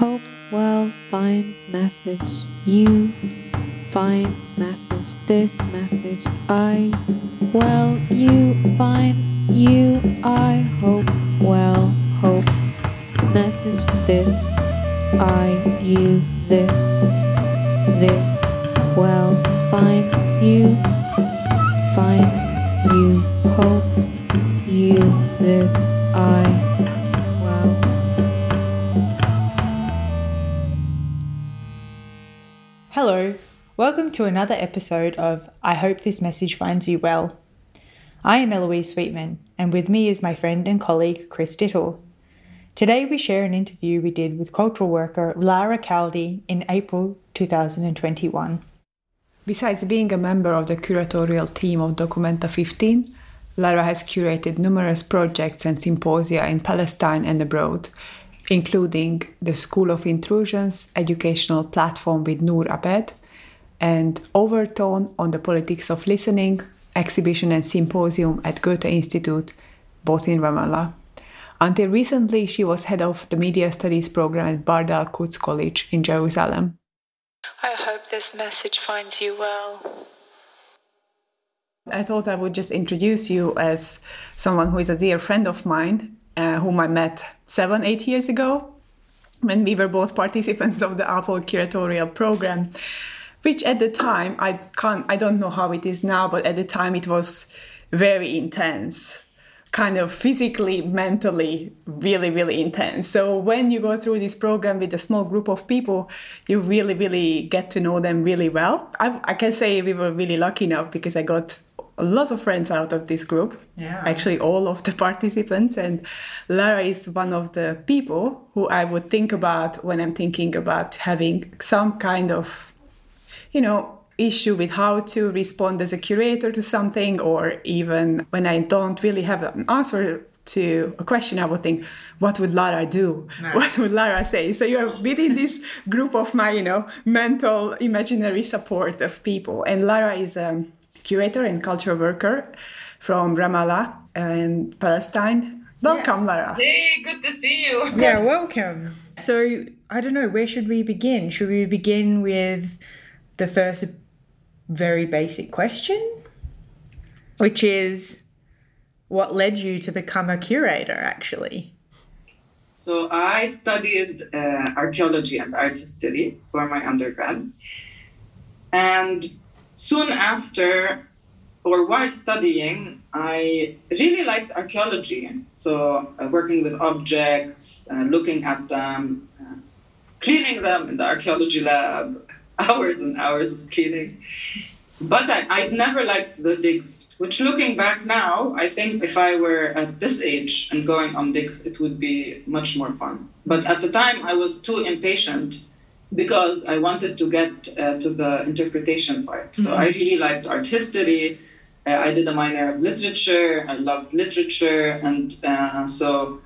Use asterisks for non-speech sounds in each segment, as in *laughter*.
Hope well finds message. You finds message. This message. I well you finds you. I hope well hope message. This I you this this well finds you finds you hope you this I Hello, welcome to another episode of I Hope This Message Finds You Well. I am Eloise Sweetman, and with me is my friend and colleague Chris Dittel. Today we share an interview we did with cultural worker Lara Khaldi in April 2021. Besides being a member of the curatorial team of Documenta 15, Lara has curated numerous projects and symposia in Palestine and abroad, including the School of Intrusions educational platform with Noor Abed and Overtone on the Politics of Listening exhibition and symposium at Goethe Institute, both in Ramallah. Until recently, she was head of the Media Studies program at Bard al Quds College in Jerusalem. I hope this message finds you well. I thought I would just introduce you as someone who is a dear friend of mine, uh, whom I met seven, eight years ago when we were both participants of the Appel curatorial program, which at the time I can't, I don't know how it is now, but at the time it was very intense kind of physically, mentally, really, really intense. So when you go through this program with a small group of people, you really, really get to know them really well. I, I can say we were really lucky enough because I got a lot of friends out of this group. Yeah. Actually, all of the *laughs* participants. And Lara is one of the people who I would think about when I'm thinking about having some kind of, you know, issue with how to respond as a curator to something, or even when I don't really have an answer to a question, I would think, what would Lara do? What would Lara say? So you're within this group of my, you know, mental imaginary support of people. And Lara is a curator and cultural worker from Ramallah and Palestine. Welcome, Lara. Hey, good to see you. Yeah, welcome. So, I don't know, where should we begin? Should we begin with the first very basic question, which is what led you to become a curator, actually? So I studied uh, archaeology and art history for my undergrad, and soon after, or while studying, I really liked archaeology. So uh, working with objects, uh, looking at them, uh, cleaning them in the archaeology lab, *laughs* hours and hours of cleaning. But I, I never liked the digs, which looking back now, I think if I were at this age and going on digs, it would be much more fun. But at the time, I was too impatient because I wanted to get uh, to the interpretation part. So I really liked art history. Uh, I did a minor of literature. I loved literature. And uh, so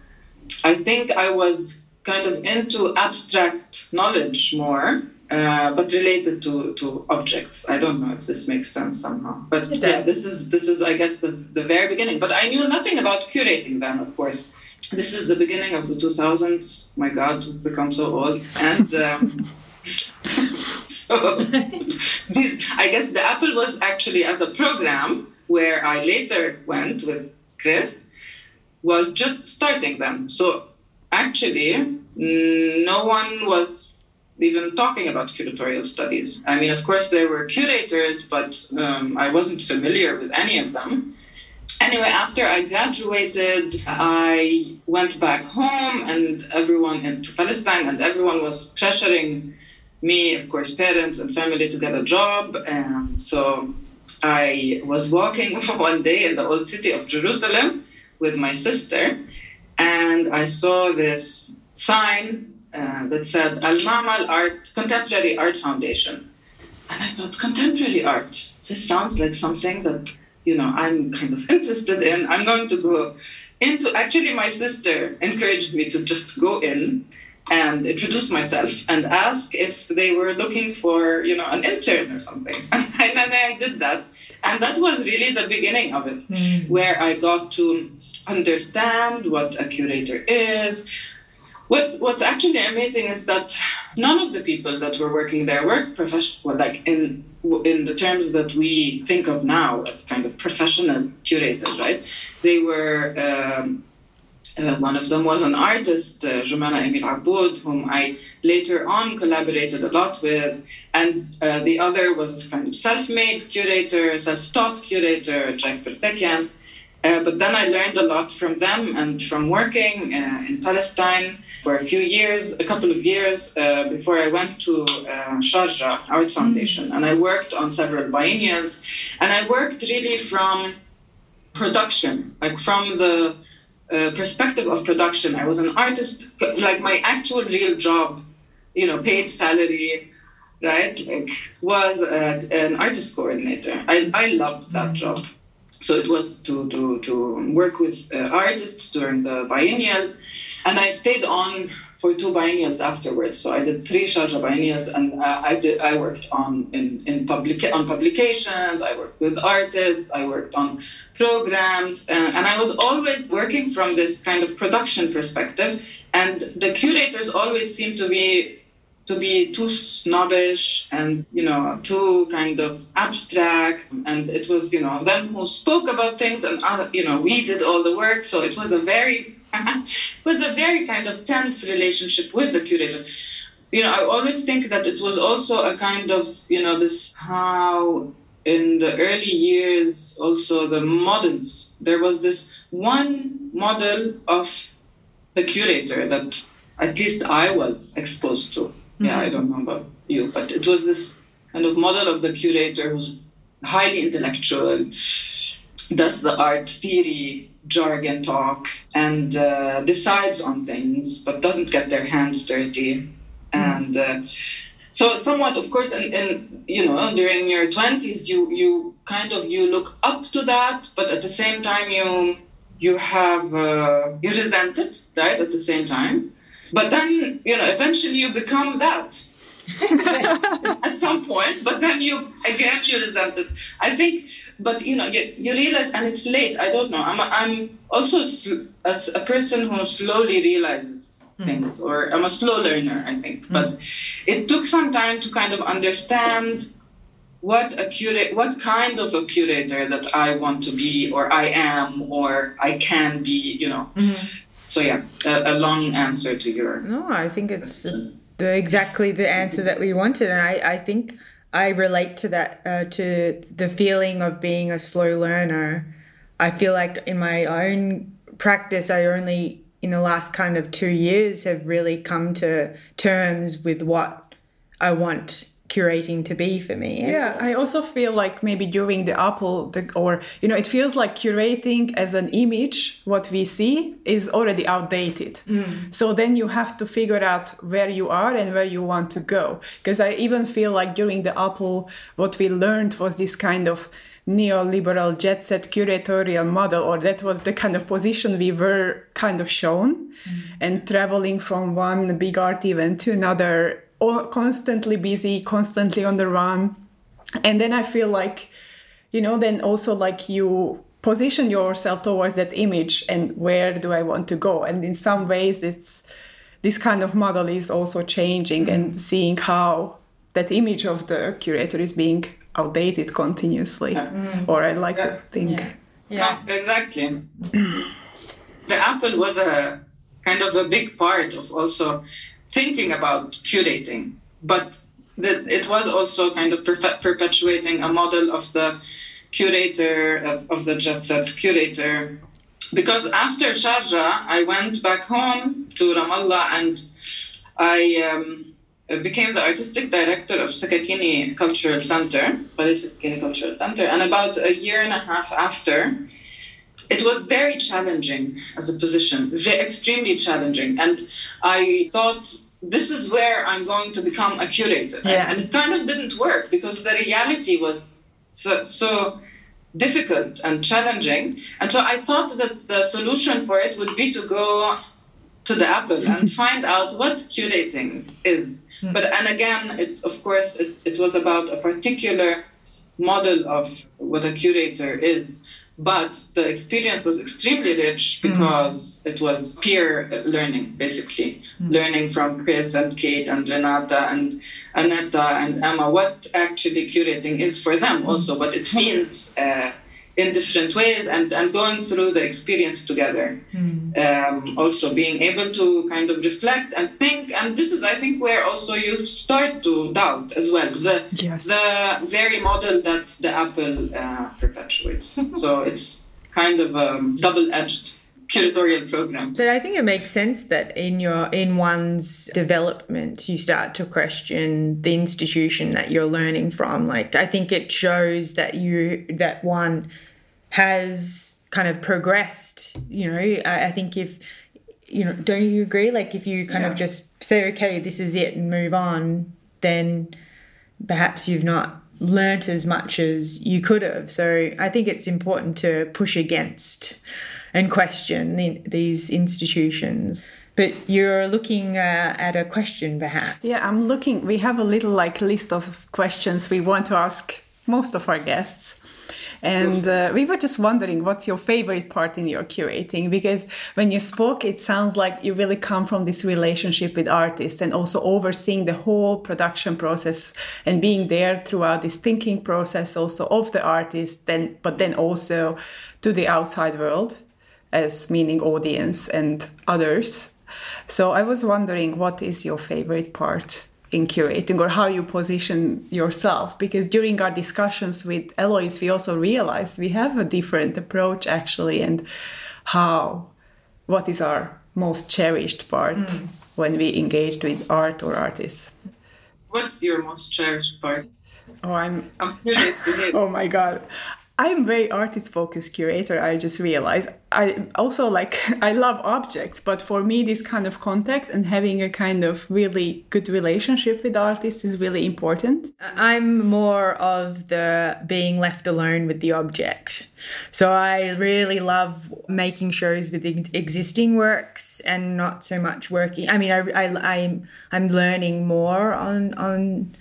I think I was kind of into abstract knowledge more uh, but related to, to objects. I don't know if this makes sense somehow. But yeah, this is this is I guess the, the very beginning. But I knew nothing about curating then, of course. This is the beginning of the 2000s. My God, we've become so old. And um, *laughs* so these, I guess the Appel was actually as a program where I later went with Chris was just starting them. So actually, no one was even talking about curatorial studies. I mean, of course, there were curators, but um, I wasn't familiar with any of them. Anyway, after I graduated, I went back home, and everyone into Palestine, and everyone was pressuring me, of course, parents and family, to get a job. And so I was walking *laughs* one day in the old city of Jerusalem with my sister, and I saw this sign uh, that said Al Mamal Art Contemporary Art Foundation. And I thought, contemporary art, this sounds like something that, you know, I'm kind of *laughs* interested in. I'm going to go into actually my sister encouraged me to just go in and introduce myself and ask if they were looking for, you know, an intern or something. *laughs* And then I did that. And that was really the beginning of it, mm. where I got to understand what a curator is, What's what's actually amazing is that none of the people that were working there were professional, like in in the terms that we think of now as kind of professional curators, right? They were. Um, uh, one of them was an artist, uh, Jumana Emil Aboud, whom I later on collaborated a lot with. And uh, the other was a kind of self made curator, self taught curator, Jack Persekian. Uh, but then I learned a lot from them and from working uh, in Palestine for a few years, a couple of years uh, before I went to uh, Sharjah Art Foundation. And I worked on several biennials. And I worked really from production, like from the uh, perspective of production. I was an artist, like my actual real job, you know, paid salary, right? Like was an artist coordinator. I, I loved that job. So it was to, to, to work with uh, artists during the biennial. And I stayed on for two biennials afterwards. So I did three Sharjah biennials, and uh, I did. I worked on in in public on publications. I worked with artists. I worked on programs, and, and I was always working from this kind of production perspective. And the curators always seemed to be to be too snobbish and you know too kind of abstract. And it was you know them who spoke about things and uh, you know we did all the work. So it was a very *laughs* was a very kind of tense relationship with the curator. You know i always think that it was also a kind of you know this how in the early years also the models there was this one model of the curator that at least i was exposed to yeah, I don't know about you, but it was this kind of model of the curator who's highly intellectual, does the art theory jargon talk, and uh, decides on things, but doesn't get their hands dirty. And uh, so, somewhat, of course, and, in you know, during your twenties, you you kind of you look up to that, but at the same time, you you have uh, you resent it, right? At the same time but then, you know, eventually you become that *laughs* at some point, but then you, again, you resent it. I think, but you know, you, you realize, and it's late, I don't know. I'm, I'm also sl- a, a person who slowly realizes mm. things, or I'm a slow learner, I think. Mm. But it took some time to kind of understand what a curate what kind of a curator that i want to be or i am or i can be you know mm-hmm so yeah, a, a, long answer to your. No, I think it's the exactly the answer that we wanted, and I I think I relate to that uh, to the feeling of being a slow learner. I feel like in my own practice, I only in the last kind of two years have really come to terms with what I want curating to be for me. Yeah, I also feel like maybe during the Appel, the, or you know, it feels like curating as an image, what we see is already outdated. Mm. So then you have to figure out where you are and where you want to go. Because I even feel like during the Appel, what we learned was this kind of neoliberal jet set curatorial model, or that was the kind of position we were kind of shown, mm. and traveling from one big art event to another constantly busy, constantly on the run. And then I feel like, you know, then also like you position yourself towards that image and where do I want to go? And in some ways, it's this kind of model is also changing mm-hmm. and seeing how that image of the curator is being outdated continuously. Mm-hmm. Or I like yeah. to think. Yeah, yeah. No, exactly. the Appel was a kind of a big part of also thinking about curating, but that it was also kind of perpetuating a model of the curator of, of the jet set curator because after Sharjah, I went back home to Ramallah and I um, became the artistic director of Sakakini Cultural Center, Sakakini Cultural Center, and about a year and a half after, it was very challenging as a position, very, extremely challenging. And I thought this is where I'm going to become a curator. Yeah. And it kind of didn't work because the reality was so, so difficult and challenging. And so I thought that the solution for it would be to go to the Appel and *laughs* find out what curating is. Hmm. But and again, it, of course, it, it was about a particular model of what a curator is. But the experience was extremely rich mm-hmm. because it was peer learning, basically. Mm-hmm. Learning from Chris and Kate and Renata and Anetta and Emma what actually curating is for them, mm-hmm. also what it means. Uh, in different ways and, and going through the experience together. Um, also being able to kind of reflect and think. And this is, I think, where also you start to doubt as well the, Yes. the very model that the Appel uh, perpetuates. *laughs* so it's kind of a double edged curatorial program. But I think it makes sense that in your in one's development you start to question the institution that you're learning from. Like I think it shows that you that one has kind of progressed. You know, I, I think if you know, don't you agree? Like if you kind Yeah. of just say, okay, this is it and move on, then perhaps you've not learnt as much as you could have. So I think it's important to push against and question the, these institutions. But you're looking uh, at a question, perhaps. Yeah, I'm looking. We have a little like list of questions we want to ask most of our guests. And uh, we were just wondering what's your favorite part in your curating? Because when you spoke, it sounds like you really come from this relationship with artists and also overseeing the whole production process and being there throughout this thinking process also of the artist, then but then also to the outside world as meaning audience and others. So I was wondering what is your favorite part in curating or how you position yourself because during our discussions with Eloise we also realized we have a different approach actually and how what is our most cherished part hmm. when we engaged with art or artists. What's your most cherished part? Oh I'm I'm curious to hear. *laughs* Oh my god. I'm very artist focused curator. I just realized I also like *laughs* I love objects, but for me this kind of context and having a kind of really good relationship with artists is really important. I'm more of the being left alone with the object. So I really love making shows with existing works and not so much working. I mean, I, I, I'm, I'm learning more on, on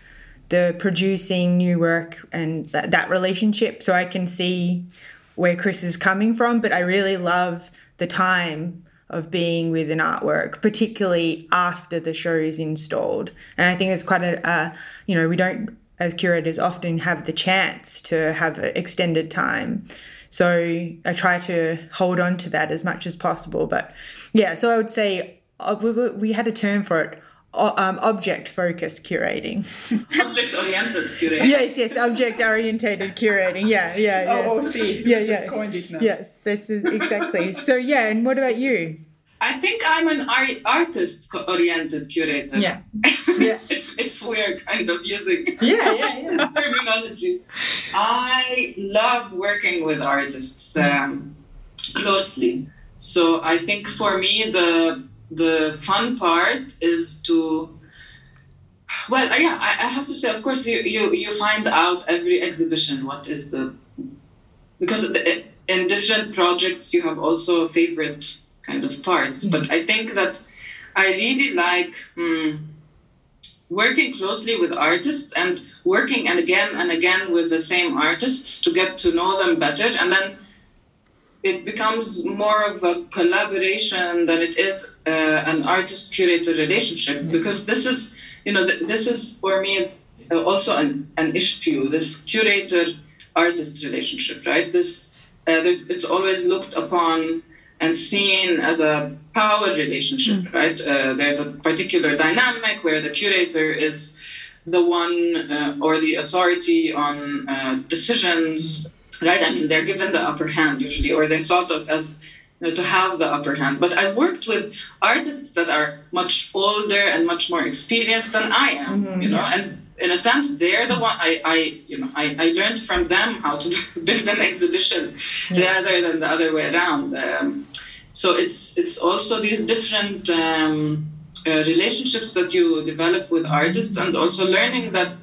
the producing new work and that, that relationship so I can see where Chris is coming from. But I really love the time of being with an artwork, particularly after the show is installed. And I think it's quite a, uh, you know, we don't, as curators, often have the chance to have extended time. So I try to hold on to that as much as possible. But yeah, so I would say uh, we, we we had a term for it. O- Um, object focused curating. *laughs* Object oriented curating. yes, yes, object orientated curating. Yeah, yeah, yeah. Oh, oh, see, yeah, yeah. just coined it now. Yes, this is exactly. *laughs* so yeah, and what about you? I think I'm an artist oriented curator. Yeah. *laughs* Yeah. if, if we're kind of using Yeah, yeah, yeah. terminology. I love working with artists um, closely. So I think for me the the fun part is to well uh, yeah I, I have to say of course you, you you find out every exhibition what is the because in different projects you have also favorite kind of parts. But I think that I really like mm, working closely with artists and working and again and again with the same artists to get to know them better. And then it becomes more of a collaboration than it is uh, an artist curator relationship because this is you know th- this is for me uh, also an, an issue this curator artist relationship right? This uh, there's, it's always looked upon and seen as a power relationship, right? Uh, there's a particular dynamic where the curator is the one uh, or the authority on uh, decisions, right? I mean, they're given the upper hand usually, or they're thought of as you know, to have the upper hand. But I've worked with artists that are much older and much more experienced than I am, you know, and in a sense, they're the one I, I you know, I, I learned from them how to *laughs* build an exhibition rather than the other way around. Um, so it's it's also these different um, uh, relationships that you develop with artists, and also learning that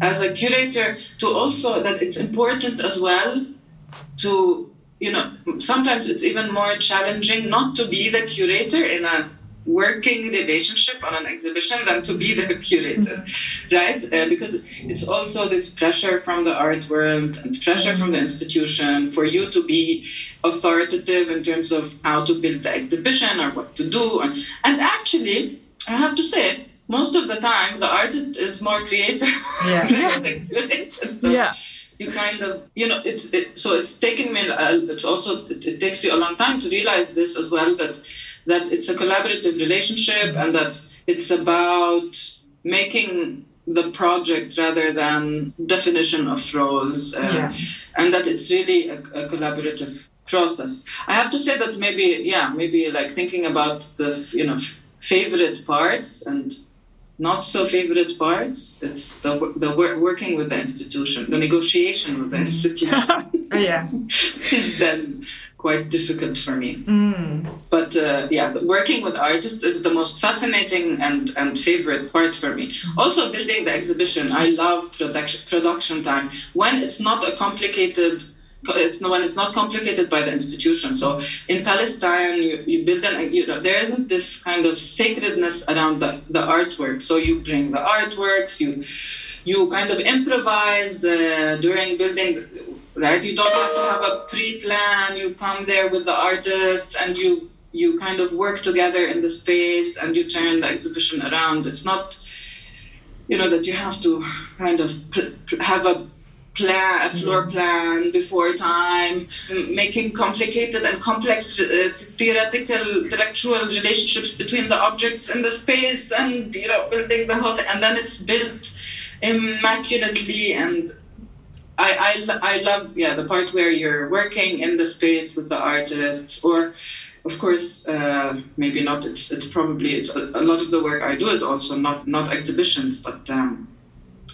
as a curator to also that it's important as well to you know sometimes it's even more challenging not to be the curator in a working relationship on an exhibition than to be the *laughs* curator, right? Uh, because it's also this pressure from the art world and pressure from the institution for you to be authoritative in terms of how to build the exhibition or what to do. And, and actually, I have to say, most of the time, the artist is more creative Yeah. *laughs* than the. So Yeah. You kind of, you know, it's it, so it's taken me. Uh, it's also it, it takes you a long time to realize this as well that that it's a collaborative relationship and that it's about making the project rather than definition of roles uh, Yeah. and that it's really a, a collaborative process i have to say that maybe yeah maybe like thinking about the you know f- favorite parts and not so favorite parts it's the, the wor- working with the institution the negotiation with the institution Oh, *laughs* *laughs* yeah. is then quite difficult for me Mm. but uh, yeah, working with artists is the most fascinating and, and favorite part for me. Also, building the exhibition, I love production production time when it's not a complicated. It's when it's not complicated by the institution. So in Palestine, you, you build an you know there isn't this kind of sacredness around the, the artwork. So you bring the artworks, you you kind of improvise uh, during building right you don't have to have a pre-plan you come there with the artists and you you kind of work together in the space and you turn the exhibition around it's not you know that you have to kind of have a plan a floor plan before time making complicated and complex uh, theoretical intellectual relationships between the objects in the space and you know building the whole thing. And then it's built immaculately and I, I, I love yeah the part where you're working in the space with the artists or of course uh, maybe not it's, it's probably it's a, a lot of the work I do is also not not exhibitions but um,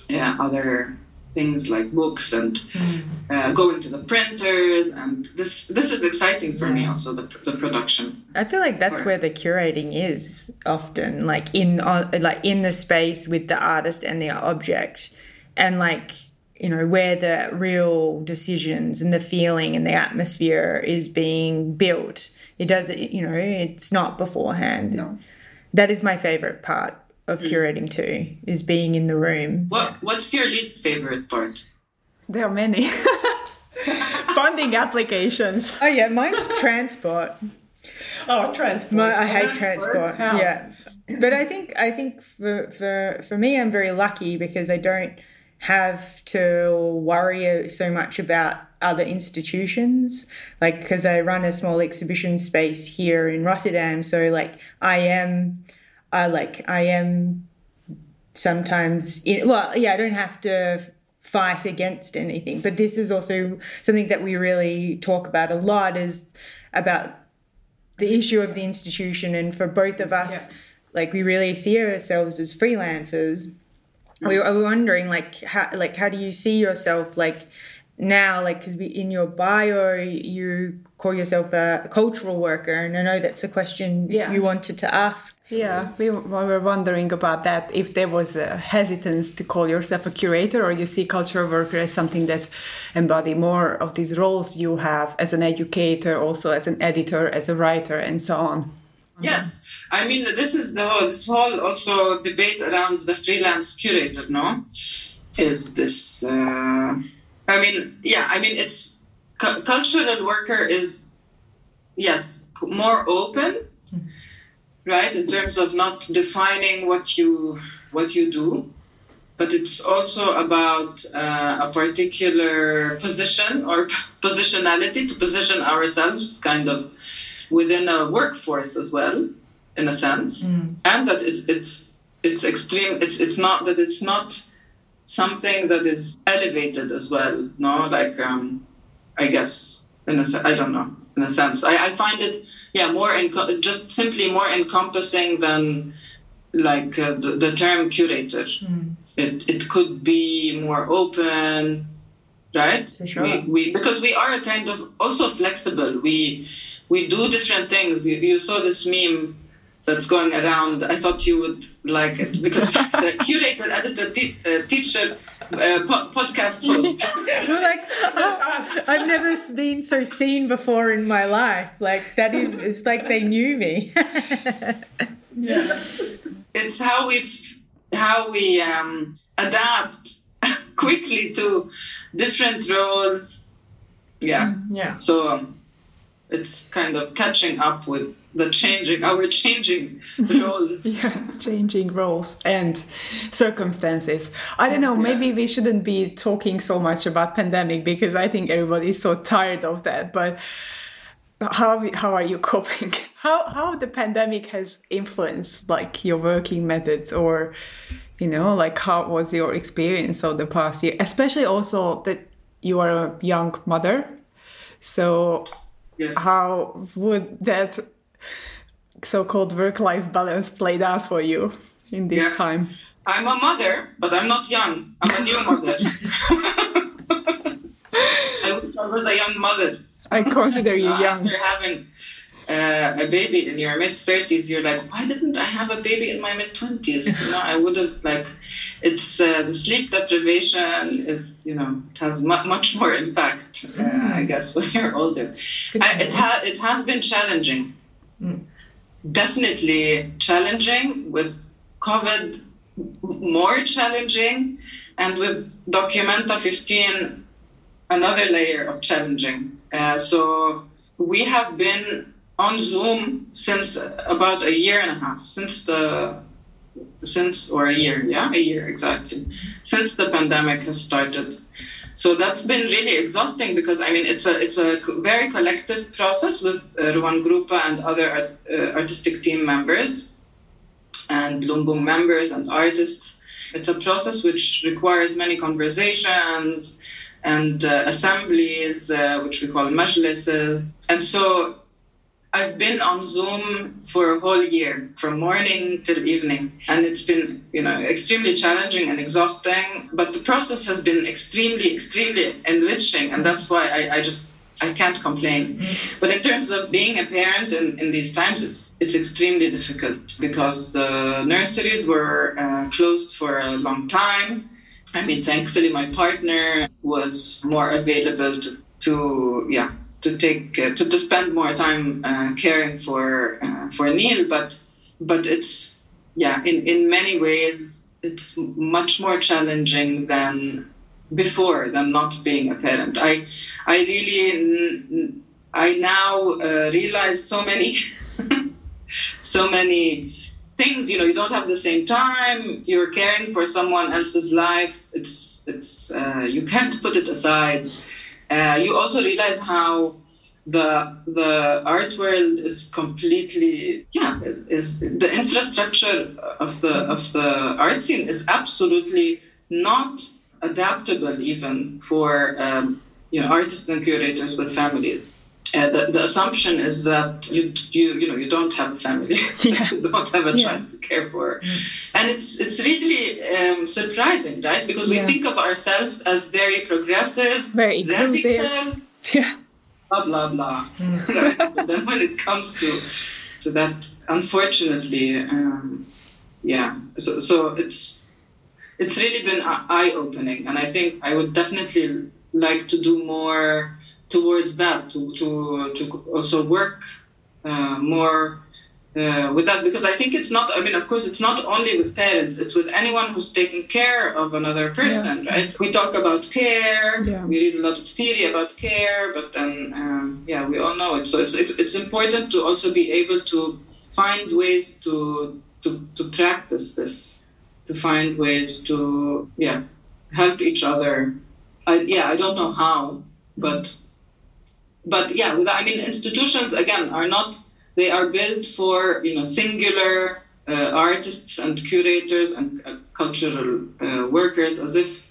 yeah other things like books and uh, going to the printers and this this is exciting for me also the, the production I feel like that's Or- where the curating is often, like in uh, like in the space with the artist and the object, and like you know where the real decisions and the feeling and the atmosphere is being built. It does it, you know, it's not beforehand. No. That is my favorite part of hmm. curating too, is being in the room. what what's your least favorite part There are many. *laughs* Funding applications. Oh yeah, mine's transport. Oh, transport. My, I hate Transport? transport. How? Yeah, but I think I think for for for me, I'm very lucky because I don't have to worry so much about other institutions like because i run a small exhibition space here in rotterdam so like i am i like i am sometimes in, well yeah i don't have to fight against anything but this is also something that we really talk about a lot is about the issue of the institution and for both of us like we really see ourselves as freelancers. Mm. We were wondering like how like how do you see yourself like now like because in your bio you call yourself a cultural worker and i know that's a question Yeah. you wanted to ask Yeah, we, we were wondering about that. If there was a hesitance to call yourself a curator, or you see cultural worker as something that embody more of these roles you have as an educator, also as an editor, as a writer, and so on. Yes, I mean this is the whole this whole also debate around the freelance curator. No, is this? Uh, I mean, yeah, I mean it's cu- cultural worker is yes more open, right? In terms of not defining what you what you do, but it's also about uh, a particular position or *laughs* positionality to position ourselves kind of within a workforce as well in a sense and that is it's it's extreme it's it's not that it's not something that is elevated as well no? Like um i guess in a se- i don't know in a sense. I, I find it yeah more enco- just simply more encompassing than like uh, the, the term curator. It, it could be more open right? For sure. we, we because we are kind of also flexible. We we do different things. You, you saw this meme that's going around i thought you would like it because *laughs* the curator editor te- uh, teacher uh, po- podcast host *laughs* We're like oh, i've never been so seen before in my life like that is it's like they knew me *laughs* yeah. it's how we how we um, adapt quickly to different roles. Yeah. Yeah. So um, it's kind of catching up with the changing our changing *laughs* roles. Yeah, changing roles and circumstances. I don't know, maybe we shouldn't be talking so much about pandemic because I think everybody's so tired of that. But how how are you *laughs* coping? How how the pandemic has influenced like your working methods or you know, like how was your experience of the past year? Especially also that you are a young mother. So Yes. how would that so-called work-life balance played out for you in this Yeah. time? I'm a mother, but I'm not young. I'm a new mother. *laughs* I wish I was a young mother. I consider you *laughs* young. After having uh, a baby in your mid 30s, you're like, why didn't I have a baby in my mid 20s? You know, I would have, like, it's uh, the sleep deprivation is, you know, it has mu- much more impact, uh, I guess, *laughs* when you're older. I, it, know. ha- it has been challenging. Definitely challenging with COVID, more challenging, and with Documenta 15, another layer of challenging. Uh, so we have been on Zoom since about a year and a half, since the since or a year, yeah, a year exactly, since the pandemic has started. So that's been really exhausting because I mean it's a it's a very collective process with uh, ruangrupa and other art, uh, artistic team members and Lumbung members and artists. It's a process which requires many conversations and uh, assemblies, uh, which we call majlises. And so I've been on Zoom for a whole year, from morning till evening, and it's been, you know, extremely challenging and exhausting. But the process has been extremely, extremely enriching, and that's why I, I just I can't complain. But in terms of being a parent in, in these times, it's it's extremely difficult because the nurseries were uh, closed for a long time. I mean, thankfully, my partner was more available to, to yeah to take uh, to, to spend more time uh, caring for uh, for Neil, but but it's yeah in in many ways it's much more challenging than before than not being a parent. I I really I now uh, realize so many *laughs* so many things you know you don't have the same time you're caring for someone else's life it's it's uh, you can't put it aside uh, you also realize how the the art world is completely yeah is the infrastructure of the of the art scene is absolutely not adaptable even for um, you know artists and curators with families uh, the, the assumption is that you you you know you don't have a family *laughs* Yeah. *laughs* you don't have a Yeah. child to care for and it's it's really um, surprising right because we Yeah. think of ourselves as very progressive Very inclusive. radical *laughs* Yeah. blah blah blah right? but then when it comes to to that unfortunately um, yeah so, so it's it's really been eye opening and i think i would definitely like to do more towards that to to to also work uh, more uh, with that because I think it's not. I mean, of course, it's not only with parents; it's with anyone who's taking care of another person, right? We talk about care. Yeah. We read a lot of theory about care, but then, um, yeah, we all know it. So it's, it's it's important to also be able to find ways to to to practice this, to find ways to yeah help each other. I, yeah, I don't know how, but but yeah, I mean, institutions again are not. They are built for you know singular uh, artists and curators and uh, cultural uh, workers, as if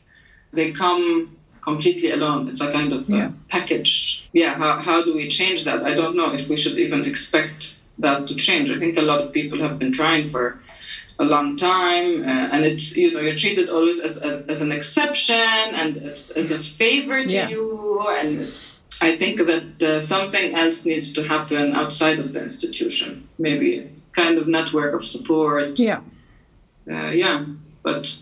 they come completely alone. It's a kind of Yeah. package. Yeah. How how do we change that? I don't know if we should even expect that to change. I think a lot of people have been trying for a long time, uh, and it's you know you're treated always as a, as an exception and as, as a favor to Yeah. you, and it's, I think that uh, something else needs to happen outside of the institution. Maybe kind of network of support. Yeah. Uh, yeah, but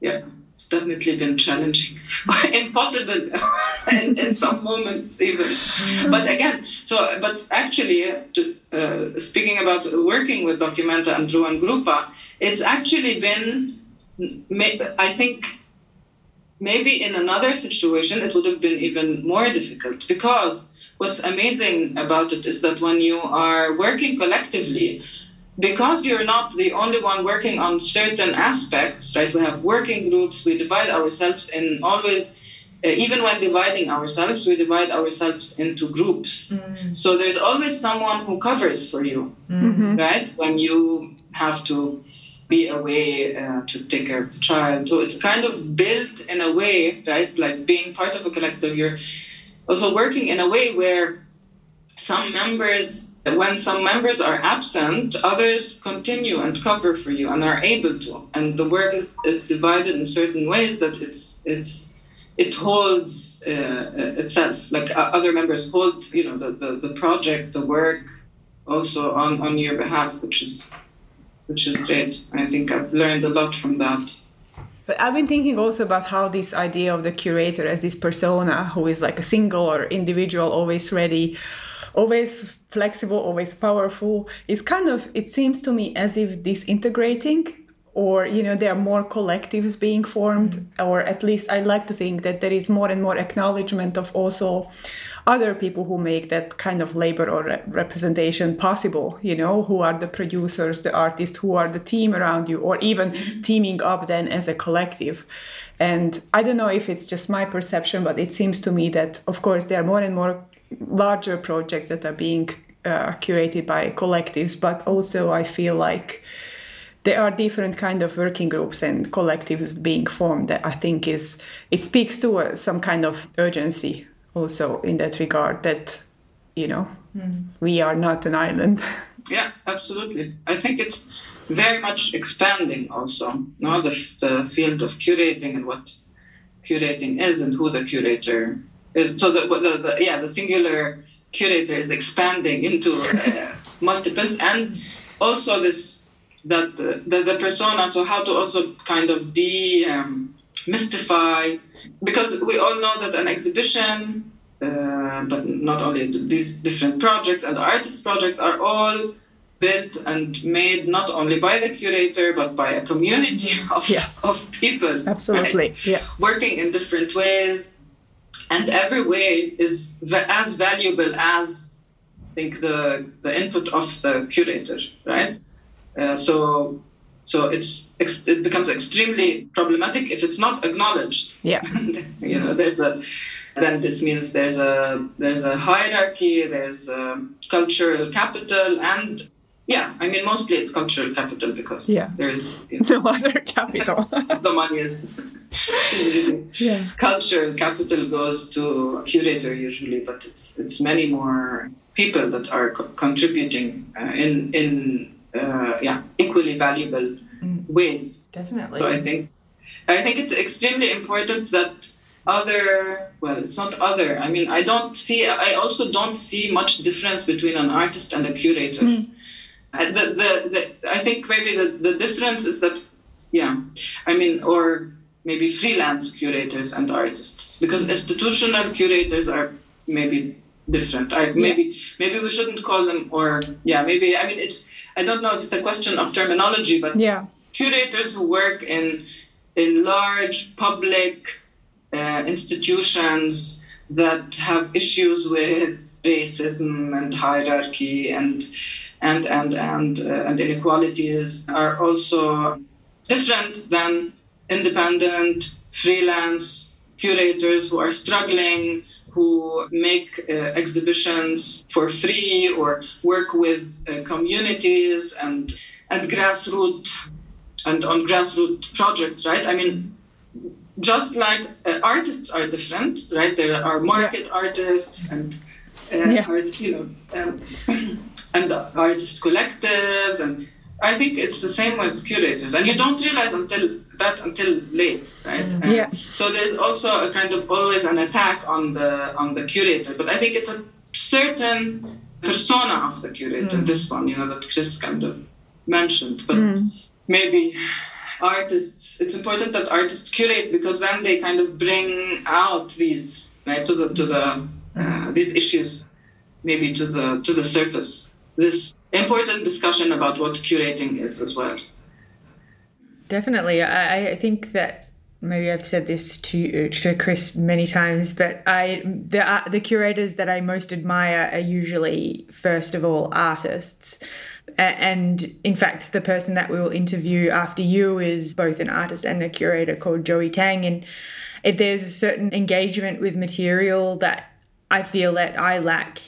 yeah, it's definitely been challenging, *laughs* impossible *laughs* in, in some moments even. But again, so but actually, to, uh, speaking about working with Documenta and ruangrupa, it's actually been, I think, maybe in another situation it would have been even more difficult because what's amazing about it is that when you are working collectively because you're not the only one working on certain aspects right we have working groups we divide ourselves in always uh, even when dividing ourselves we divide ourselves into groups mm. so there's always someone who covers for you mm-hmm. right when you have to be away uh, to take care of the child so it's kind of built in a way right like being part of a collective you're also working in a way where some members when some members are absent, others continue and cover for you and are able to. And the work is, is divided in certain ways that it's it's it holds uh, itself. Like uh, other members hold, you know, the, the, the project, the work, also on, on your behalf, which is which is great. I think I've learned a lot from that. But I've been thinking also about how this idea of the curator as this persona who is like a single or individual, always ready, always flexible, always powerful, is kind of, it seems to me as if disintegrating or you know there are more collectives being formed or at least i like to think that there is more and more acknowledgement of also other people who make that kind of labor or re- representation possible you know who are the producers the artists who are the team around you or even teaming up then as a collective. And i don't know if it's just my perception but it seems to me that of course there are more and more larger projects that are being uh, curated by collectives, but also I feel like there are different kind of working groups and collectives being formed that I think is it speaks to uh, some kind of urgency also in that regard that you know mm. we are not an island. *laughs* Yeah, absolutely. I think it's very much expanding also now the, the field of curating and what curating is and who the curator is. so the, the, the, yeah the singular curator is expanding into uh, *laughs* multiples and also this that uh, the, the persona so how to also kind of de um, mystify because we all know that an exhibition uh, but not only these different projects and artist projects are all built and made not only by the curator but by a community *laughs* of, yes. of people absolutely right? yeah working in different ways and every way is as valuable as I think the the input of the curator, right? Uh, so so it's it becomes extremely problematic if it's not acknowledged. Yeah, *laughs* you know, there's a then this means there's a there's a hierarchy, there's a cultural capital, and yeah, I mean mostly it's cultural capital because yeah. there is you *laughs* know, no other capital. *laughs* the money is yeah. cultural capital goes to a curator usually, but it's it's many more people that are co- contributing uh, in in uh, yeah equally valuable. Ways. Definitely. So I think I think it's extremely important that other well it's not other i mean i don't see i also don't see much difference between an artist and a curator mm. the, the, the, i think maybe the, the difference is that yeah i mean or maybe freelance curators and artists because institutional curators are maybe different I, maybe maybe we shouldn't call them or yeah maybe i mean it's i don't know if it's a question of terminology but yeah curators who work in in large public uh, institutions that have issues with racism and hierarchy and and and and uh, and inequalities are also different than independent, freelance curators who are struggling, who make uh, exhibitions for free or work with uh, communities and and grassroots and on grassroots projects, right? I mean, just like uh, artists are different, right? There are market yeah. artists and uh, yeah. art, you know, um, *clears throat* and artist collectives, and I think it's the same with curators, and you don't realize until that until late, right? Mm-hmm. Yeah. So there's also a kind of always an attack on the on the curator, but I think it's a certain persona of the curator. Mm. This one, you know, that Chris kind of mentioned, but mm. Maybe. Artists it's important that artists curate because then they kind of bring out these right to the to the uh, these issues maybe to the to the surface. This important discussion about what curating is as well. Definitely. I, I think that maybe I've said this to to Chris many times, but I the uh, the curators that I most admire are usually first of all artists. And in fact, the person that we will interview after you is both an artist and a curator called Joey Tang. And it, there's a certain engagement with material that I feel that I lack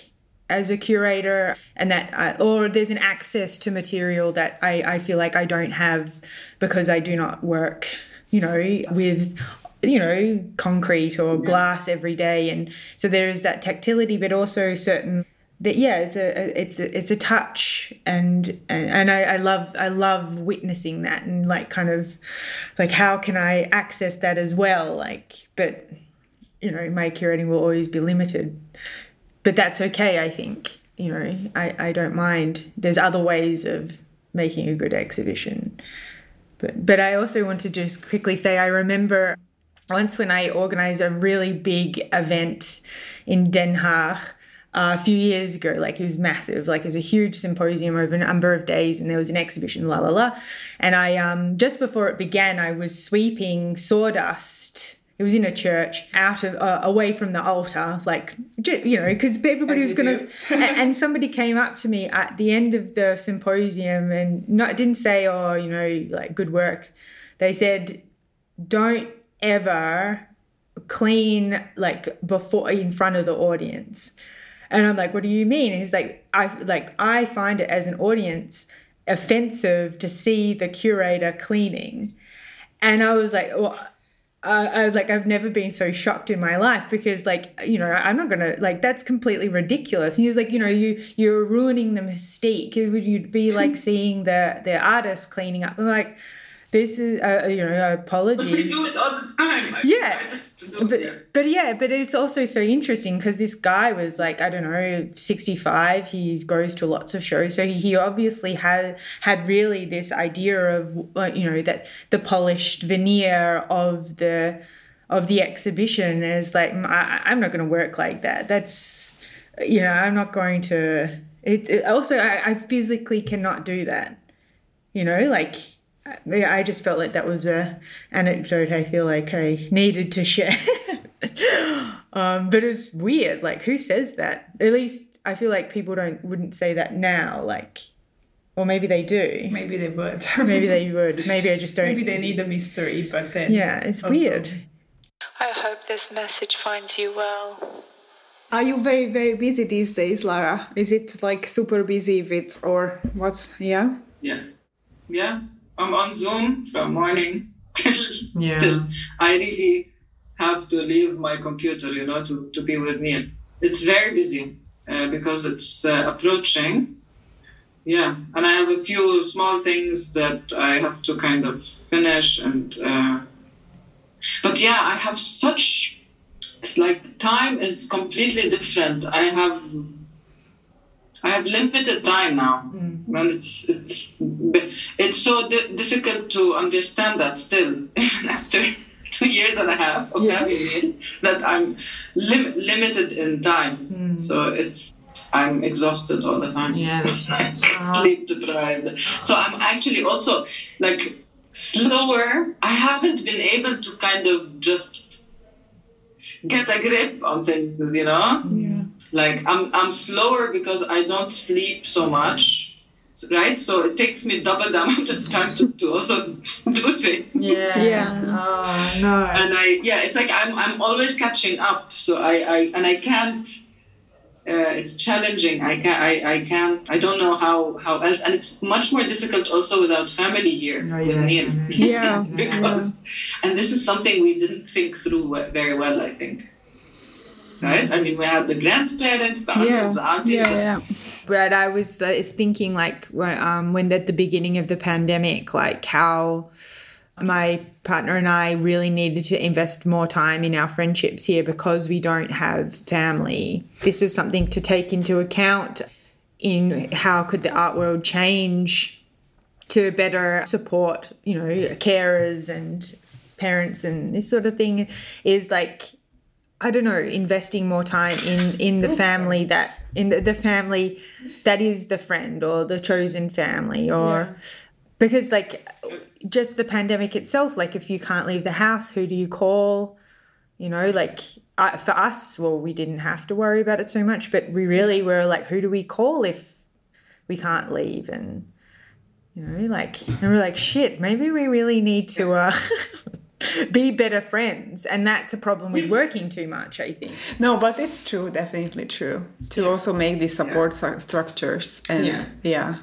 as a curator and that I, or there's an access to material that I, I feel like I don't have because I do not work you know with you know concrete or glass every day. And so there is that tactility but also certain that yeah it's a it's a, it's a touch. And and, and I, I love I love witnessing that and like kind of like how can I access that as well? Like but you know my curating will always be limited. But that's okay i think. You know I, I don't mind. There's other ways of making a good exhibition but but i also want to just quickly say i remember once when i organized a really big event in den haag uh, a few years ago like it was massive. Like it was a huge symposium over a number of days and there was an exhibition la la la. And i um just before it began i was sweeping sawdust it was in a church, out of uh, away from the altar, like you know, because everybody was As you gonna *laughs* and somebody came up to me at the end of the symposium and not didn't say, "Oh, you know, like good work." They said, "Don't ever clean like before in front of the audience." And I'm like, "What do you mean?" And he's like, "I like I find it as an audience offensive to see the curator cleaning." And I was like, well, uh, I was like, I've never been so shocked in my life because, like, you know, I'm not gonna like that's completely ridiculous. And he's like, you know, you you're ruining the mystique. It would you'd be like *laughs* seeing the the artist cleaning up. I'm like, this is uh, you know, but apologies. do it all the time I- Yeah. But yeah. but yeah, but it's also so interesting because this guy was like I don't know, sixty five. He goes to lots of shows, so he obviously had had really this idea of uh, you know that the polished veneer of the of the exhibition is like "Mm, I, I'm not going to work like that. That's you know I'm not going to. It, it also I, I physically cannot do that. You know, like I I just felt like that was a anecdote I feel like I needed to share. *laughs* um, but it's weird. Like, who says that? At least I feel like people don't wouldn't say that now. Like, or maybe they do. Maybe they would. *laughs* Maybe they *laughs* would. Maybe I just don't. Maybe they need a mystery, but then Yeah, it's also- weird. I hope this message finds you well. Are you very very busy these days, Lara? Is it like super busy with or what? Yeah. Yeah. Yeah. I'm on Zoom from morning *laughs* till, Yeah. till I really have to leave my computer, you know, to, to be with Neil. It's very busy uh, because it's uh, approaching. Yeah. And I have a few small things that I have to kind of finish and. Uh, but yeah, I have such. It's like time is completely different. I have I have limited time now, hmm. and it's it's it's so di- difficult to understand that still, even *laughs* after two years and a half of Yeah. having it, that I'm lim- limited in time. Hmm. So it's I'm exhausted all the time. Yeah, that's *laughs* right. Sleep deprived. So I'm actually also like slower. I haven't been able to kind of just get a grip on things, you know Yeah. Like I'm I'm slower because I don't sleep so much, right? So it takes me double the *laughs* amount of time to, to also *laughs* do things. Yeah. Yeah. Oh no. And I yeah, it's like I'm I'm always catching up. So I, I and I can't. Uh, it's challenging. I can I, I can't. I don't know how how else. And it's much more difficult also without family here No, with yeah, Neil. *laughs* Yeah. because and this is something we didn't think through very well. I think. Right. I mean, we had the grandparents, the uncles, Yeah. the aunties. Yeah. Yeah. But I was uh, thinking, like, um, when at the beginning of the pandemic, like how my partner and I really needed to invest more time in our friendships here because we don't have family. This is something to take into account in how could the art world change to better support, you know, carers and parents and this sort of thing is like I don't know, investing more time in in the family that in the, the family that is the friend or the chosen family or because like just the pandemic itself like if you can't leave the house who do you call? You know like I, for us well we didn't have to worry about it so much but we really were like who do we call if we can't leave? And you know like and we're like shit maybe we really need to uh *laughs* *laughs* be better friends and that's a problem with working too much i think No, but it's true, definitely true. To also make these support stru- structures and Yeah. yeah.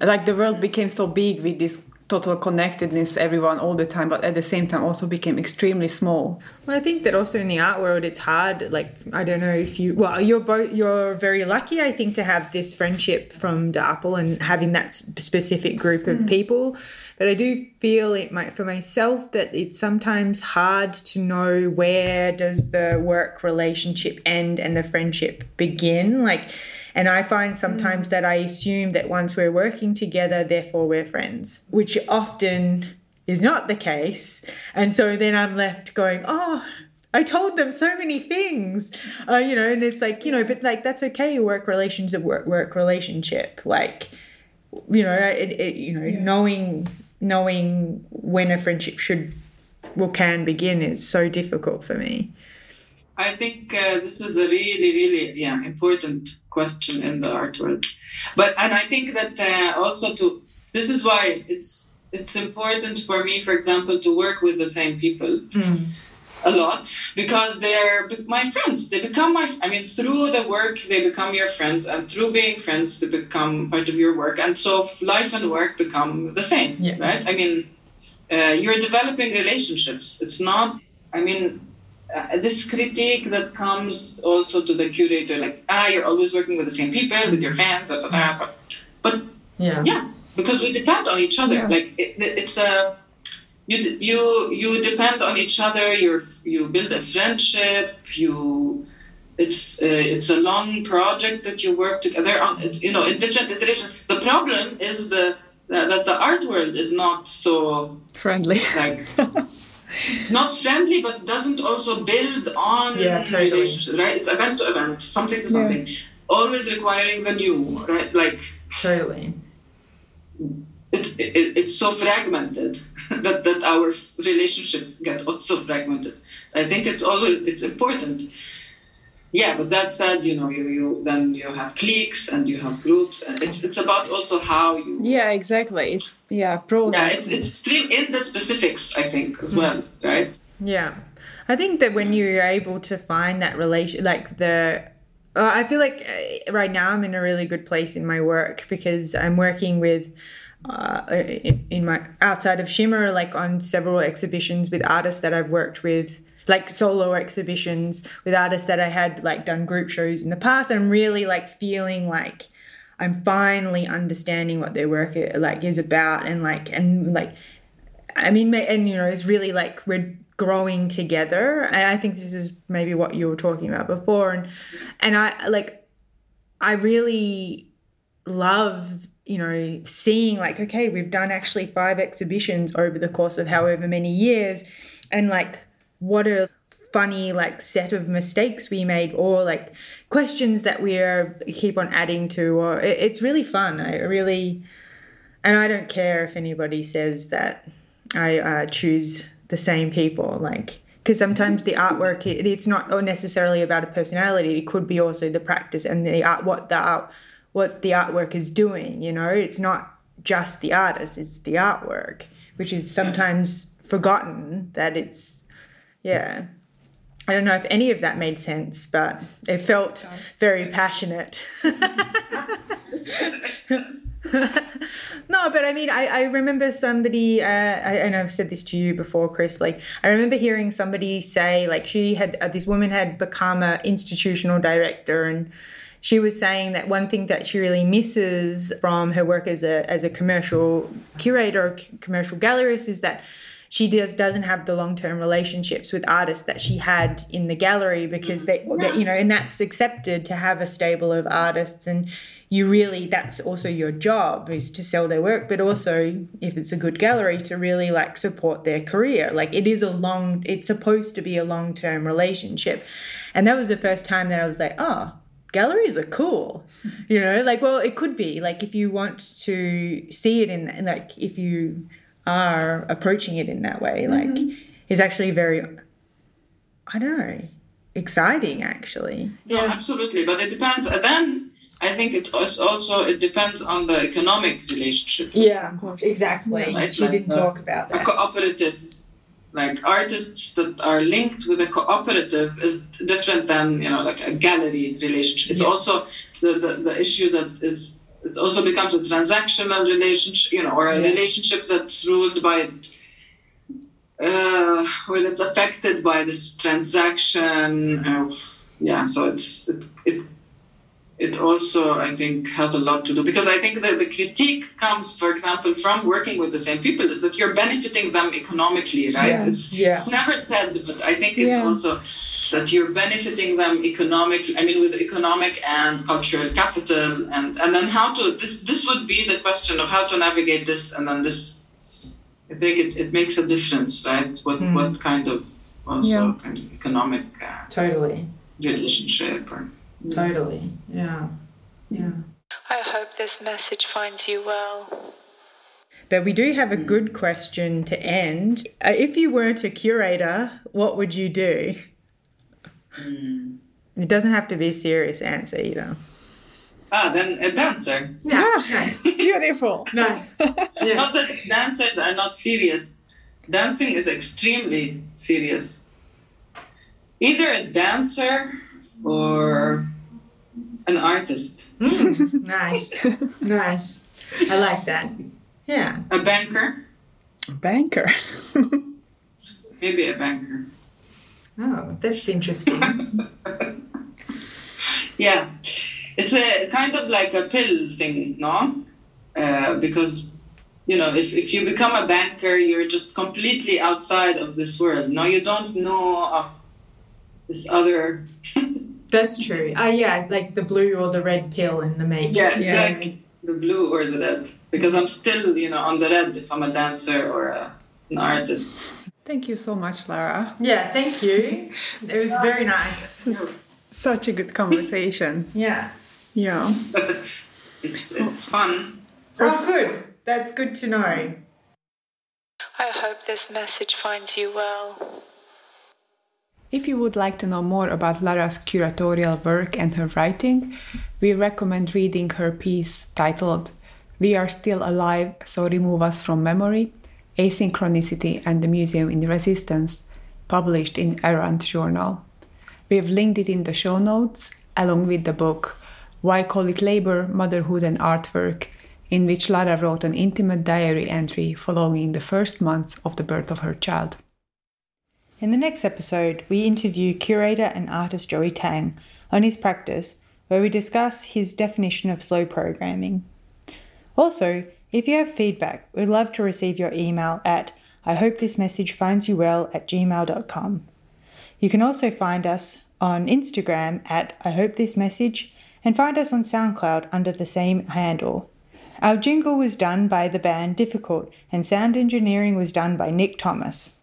Like the world became so big with this total connectedness, everyone all the time, but at the same time also became extremely small. Well, I think that also in the art world, it's hard. Like, I don't know if you, well, you're both, you're very lucky, I think, to have this friendship from de Appel and having that specific group of mm. people. But I do feel it might, for myself, that it's sometimes hard to know where does the work relationship end and the friendship begin. Like, and I find sometimes mm. that I assume that once we're working together, therefore we're friends, which often is not the case. And so then I'm left going, oh, I told them so many things, uh, you know, and it's like, you know, but like, that's okay. Work relations a work, work relationship. Like, you know, it, it, you know, knowing, knowing when a friendship should or can begin is so difficult for me. I think uh, this is a really, really, yeah, important question in the art world. But and I think that uh, also to this is why it's it's important for me, for example, to work with the same people a lot because they're my friends. They become my. I mean, through the work, they become your friends, and through being friends, they become part of your work. And so life and work become the same, right? I mean, uh, you're developing relationships. It's not. I mean, uh, this critique that comes also to the curator, like ah, you're always working with the same people, with your fans, da, da, da. but but Yeah. yeah, because we depend on each other. Yeah. Like it, it's a you you you depend on each other. You you build a friendship. You it's uh, it's a long project that you work together on. It's you know in different iterations. The problem is the that, that the art world is not so Friendly. like *laughs* not friendly but doesn't also build on Yeah, totally. relationships right it's event to event something to something always requiring the new right like Totally. It, it, it's so fragmented *laughs* that, that our relationships get also fragmented i think it's always it's important yeah but that said you know you, you then you have cliques and you have groups and it's it's about also how you Yeah, exactly. It's yeah, pros. yeah it's it's extreme in the specifics i think as well mm-hmm. right Yeah. I think that when you're able to find that relation, like the, uh, I feel like uh, right now I'm in a really good place in my work because I'm working with, uh, in, in my, outside of Shimmer, like on several exhibitions with artists that I've worked with, like solo exhibitions with artists that I had like done group shows in the past. I'm really like feeling like, I'm finally understanding what their work uh, like is about and like and like I mean, and you know, it's really like we're growing together. And I think this is maybe what you were talking about before. And and I like, I really love you know seeing like okay, we've done actually five exhibitions over the course of however many years, and like what a funny like set of mistakes we made or like questions that we are keep on adding to or it, it's really fun i really and I don't care if anybody says that I uh, choose the same people, like because sometimes the artwork it, it's not necessarily about a personality. It could be also the practice and the art, what the art, what the artwork is doing. You know, it's not just the artist; it's the artwork, which is sometimes forgotten. That it's yeah. I don't know if any of that made sense, but it felt very passionate. *laughs* *laughs* no, but I mean, I, I remember somebody, uh, I, and I've said this to you before, Chris. Like, I remember hearing somebody say, like, she had uh, this woman had become an institutional director, and she was saying that one thing that she really misses from her work as a as a commercial curator, c- commercial gallerist, is that she does doesn't have the long term relationships with artists that she had in the gallery because they, mm. that you know, and that's accepted to have a stable of artists, and you really that's also your job is to sell their work, but also if it's a good gallery to really like support their career. Like it is a long, it's supposed to be a long term relationship, and that was the first time that I was like, oh galleries are cool you know like well it could be like if you want to see it in like if you are approaching it in that way mm-hmm. like it's actually very i don't know exciting actually. No, absolutely, but it depends. And then I think it is also it depends on the economic relationship. yeah of course. exactly. Yeah, like- she like didn't the- talk about A that cooperative, like artists that are linked with a cooperative, is different than you know like a gallery relationship. It's Yeah. also the, the the issue that is it also becomes a transactional relationship, you know, or a Yeah. relationship that's ruled by. Uh, or that's affected by this transaction. Uh, yeah, so it's it, it it also I think has a lot to do because I think that the critique comes, for example, from working with the same people is that you're benefiting them economically, right? Yeah. It's, Yeah. it's never said, but I think it's Yeah. also that you're benefiting them economically. I mean, with economic and cultural capital, and and then how to this this would be the question of how to navigate this, and then this. I think it, it makes a difference, right? What Mm. what kind of also Yeah. kind of economic uh, totally relationship or Mm. totally. Yeah. Mm. Yeah. I hope this message finds you well. but we do have a mm. good question to end. Uh, if you weren't a curator what would you do? It doesn't have to be a serious answer either. Ah then a dancer. yeah. Ah. *laughs* *laughs* Nice Beautiful. nice. Not that dancers are not serious. Dancing is extremely serious. Either a dancer or an artist. Mm, *laughs* nice *laughs* nice i like that yeah A banker. Banker. *laughs* Maybe a banker. oh that's interesting Yeah. It's a kind of like a pill thing, no? Uh, because, you know, if, if you become a banker, you're just completely outside of this world. No, you don't know of this other. That's true. Ah, yeah, like the blue or the red pill in the make. Yeah, exactly. The blue or the red. Because I'm still, you know, on the red if I'm a dancer or a, an artist. Thank you so much, Lara. Yeah, thank you. *laughs* It was very nice. Such a good *laughs* conversation. Yeah. Yeah. *laughs* it's, it's fun. Oh, good. That's good to know. I hope this message finds you well. If you would like to know more about Lara's curatorial work and her writing, we recommend reading her piece titled We Are Still Alive, So Remove Us from Memory Asynchronicity and the Museum in Resistance, published in Errant Journal. We have linked it in the show notes, along with the book Why Call It Labor, Motherhood and Artwork, in which Lara wrote an intimate diary entry following the first months of the birth of her child. In the next episode, we interview curator and artist Joey Tang on his practice, where we discuss his definition of slow programming. Also, if you have feedback, we'd love to receive your email at I hope this message finds you well at gmail.com. You can also find us on Instagram at I hope this message and find us on SoundCloud under the same handle. Our jingle was done by the band Difficult and sound engineering was done by Nick Thomas.